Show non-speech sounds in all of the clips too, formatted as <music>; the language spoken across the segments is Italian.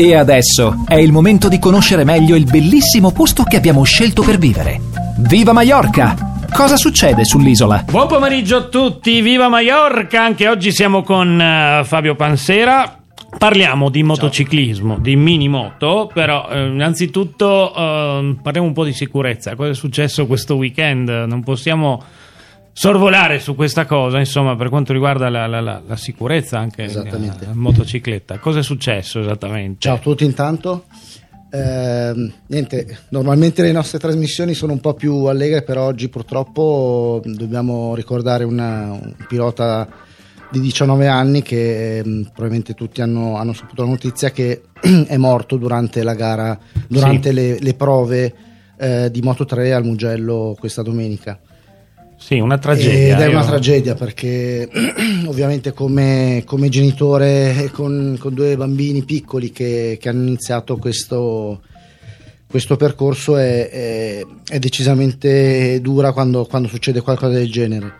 E adesso è il momento di conoscere meglio il bellissimo posto che abbiamo scelto per vivere. Viva Mallorca! Cosa succede sull'isola? Buon pomeriggio a tutti, viva Mallorca! Anche oggi siamo con uh, Fabio Pansera. Parliamo di motociclismo, di mini moto, però eh, innanzitutto eh, parliamo un po' di sicurezza. Cosa è successo questo weekend? Non possiamo sorvolare su questa cosa, insomma, per quanto riguarda la, la, la, la sicurezza anche in motocicletta. Cosa è successo esattamente? Ciao a tutti intanto. Eh, niente, normalmente le nostre trasmissioni sono un po' più allegre, però oggi purtroppo dobbiamo ricordare una, un pilota di 19 anni che eh, probabilmente tutti hanno, hanno, saputo la notizia che <clears throat> è morto durante la gara, durante sì. le, le, prove eh, di Moto 3 al Mugello questa domenica. Sì, una tragedia. Ed è una tragedia perché <clears throat> ovviamente come, come genitore con, con, due bambini piccoli che, che hanno iniziato questo, questo percorso è, è, è, decisamente dura quando, quando, succede qualcosa del genere.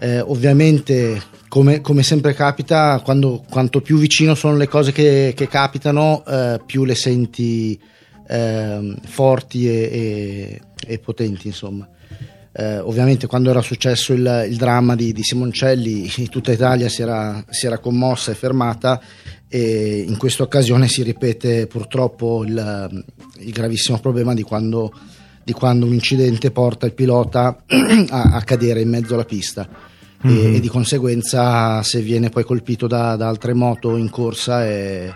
Eh, ovviamente, come, come, sempre capita, quando, quanto più vicino sono le cose che, che capitano, eh, più le senti eh, forti e, e, e potenti, insomma. Eh, ovviamente quando era successo il, il dramma di, di, Simoncelli <laughs> tutta Italia si era, si era, commossa e fermata e in questa occasione si ripete purtroppo il, il gravissimo problema di quando, di quando, un incidente porta il pilota <clears throat> a, a cadere in mezzo alla pista mm-hmm. e, e, di conseguenza se viene poi colpito da, da altre moto in corsa è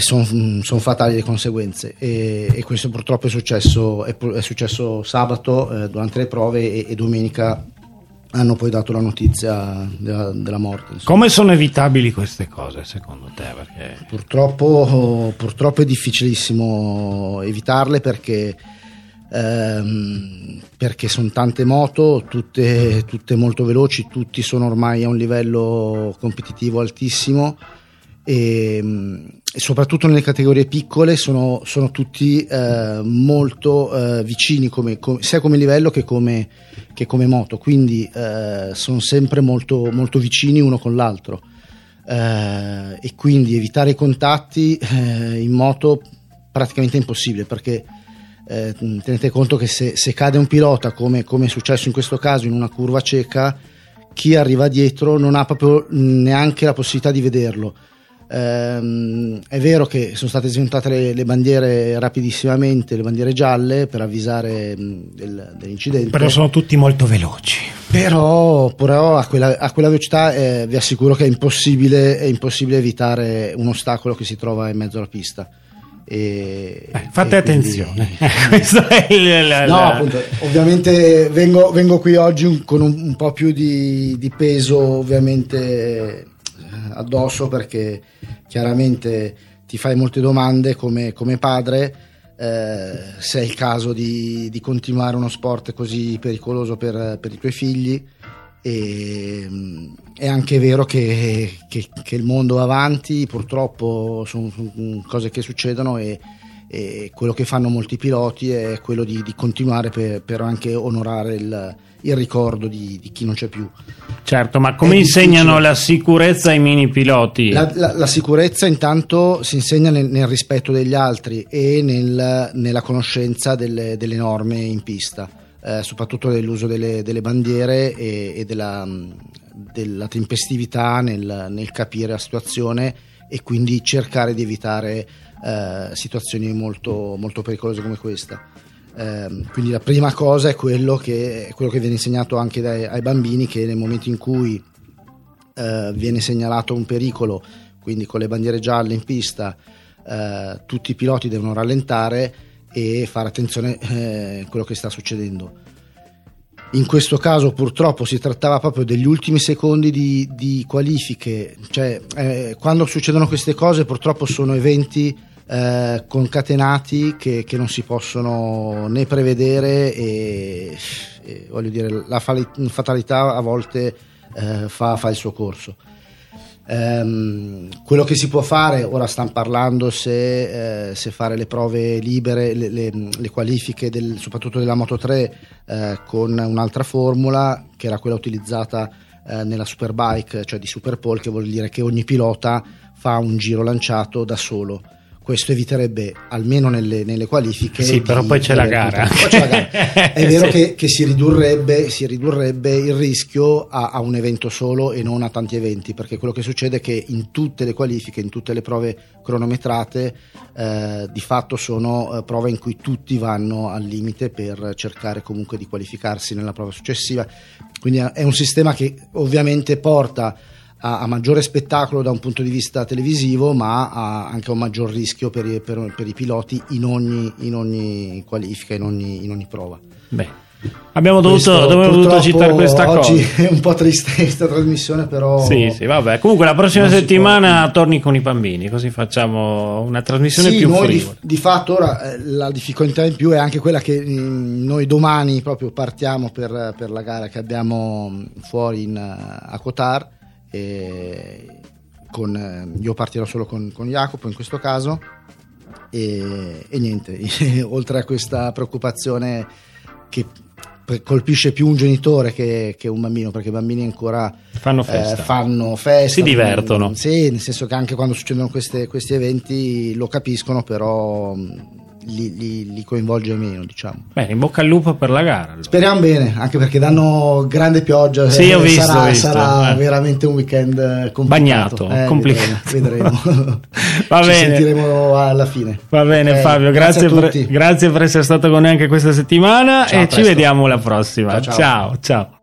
sono son fatali le conseguenze e, e, questo purtroppo è successo, è, è successo sabato eh, durante le prove e, e, domenica hanno poi dato la notizia della, della morte. Insomma. Come sono evitabili queste cose secondo te? Perché... Purtroppo, purtroppo, è difficilissimo evitarle perché, ehm, perché sono tante moto, tutte, tutte molto veloci, tutti sono ormai a un livello competitivo altissimo e, e soprattutto nelle categorie piccole sono, sono tutti eh, molto eh, vicini come, come, sia come livello che come, che come moto, quindi eh, sono sempre molto, molto, vicini uno con l'altro. Eh, e quindi evitare i contatti eh, in moto praticamente impossibile perché eh, tenete conto che se, se cade un pilota come, come è successo in questo caso in una curva cieca chi arriva dietro non ha proprio neanche la possibilità di vederlo Ehm, è vero che sono state sventate le, le, bandiere rapidissimamente, le bandiere gialle per avvisare mh, del, dell'incidente. Però sono tutti molto veloci. Però, però a, quella, a, quella, velocità eh, vi assicuro che è impossibile, è impossibile, evitare un ostacolo che si trova in mezzo alla pista. E, eh, fate e attenzione. <laughs> <laughs> Questo è il, la, no, appunto, ovviamente vengo, vengo, qui oggi con un, un po' più di, di peso, ovviamente addosso perché chiaramente ti fai molte domande come, come padre eh, se è il caso di, di, continuare uno sport così pericoloso per, per i tuoi figli. E, è anche vero che, che, che, il mondo va avanti purtroppo sono, sono cose che succedono e, e, quello che fanno molti piloti è quello di, di continuare per, per anche onorare il, il ricordo di, di chi non c'è più. Certo, ma come insegnano la sicurezza ai mini piloti? La, la, la, sicurezza intanto si insegna nel, nel rispetto degli altri e nel, nella conoscenza delle, delle, norme in pista, eh, soprattutto dell'uso delle, delle bandiere e, e della, della, tempestività nel, nel, capire la situazione e quindi cercare di evitare eh, situazioni molto, molto pericolose come questa. Eh, quindi la prima cosa è quello che, quello che viene insegnato anche dai, ai bambini che nel momento in cui eh, viene segnalato un pericolo, quindi con le bandiere gialle in pista, eh, tutti i piloti devono rallentare e fare attenzione eh, a quello che sta succedendo. In questo caso purtroppo si trattava proprio degli ultimi secondi di, di qualifiche, cioè eh, quando succedono queste cose purtroppo sono eventi eh, concatenati che, che, non si possono né prevedere e, e voglio dire la fatalità a volte eh, fa, fa, il suo corso. Um, quello che si può fare, ora stanno parlando se, eh, se fare le prove libere, le, le, le qualifiche del, soprattutto della Moto 3 eh, con un'altra formula che era quella utilizzata eh, nella Superbike, cioè di Superpole, che vuol dire che ogni pilota fa un giro lanciato da solo questo eviterebbe almeno nelle, nelle qualifiche. Sì, però poi c'è, poi c'è, la gara. <laughs> È vero sì. che, che si, ridurrebbe, si, ridurrebbe, il rischio a, a, un evento solo e non a tanti eventi, perché quello che succede è che in tutte le qualifiche, in tutte le prove cronometrate, eh, di fatto sono eh, prove in cui tutti vanno al limite per cercare comunque di qualificarsi nella prova successiva. Quindi è un sistema che ovviamente porta a, a, maggiore spettacolo da un punto di vista televisivo, ma ha anche un maggior rischio per i, per, per i piloti in ogni, in ogni, qualifica, in ogni, in ogni prova. Beh. Abbiamo dovuto, dovuto citare questa oggi cosa. Oggi <laughs> è un po' triste questa trasmissione, però. Sì, sì, vabbè. Comunque, la prossima settimana può... torni con i bambini, così facciamo una trasmissione sì, più noi di, di, fatto, ora eh, la difficoltà in più è anche quella che mh, mm, noi domani proprio partiamo per, per, la gara che abbiamo mm, fuori in, a Qatar con, eh, io partirò solo con, con, Jacopo in questo caso. E, e niente, <laughs> oltre a questa preoccupazione che colpisce più un genitore che, che, un bambino perché i bambini ancora fanno festa, eh, fanno festa. Si divertono. Sì, nel senso che anche quando succedono queste, questi eventi lo capiscono però li, li, li, coinvolge meno. Diciamo. Bene, in bocca al lupo per la gara. Allora. Speriamo bene, anche perché danno grande pioggia. Sì, ho visto. Sarà, visto. sarà eh. veramente un weekend eh, complicato. Bagnato, eh, complicato. Vedremo. vedremo. <laughs> Va <laughs> Ci bene. sentiremo alla fine. Va bene, okay. Fabio. Grazie, grazie, per, grazie, per, essere stato con noi anche questa settimana ciao, e ci vediamo la prossima. ciao. ciao. ciao.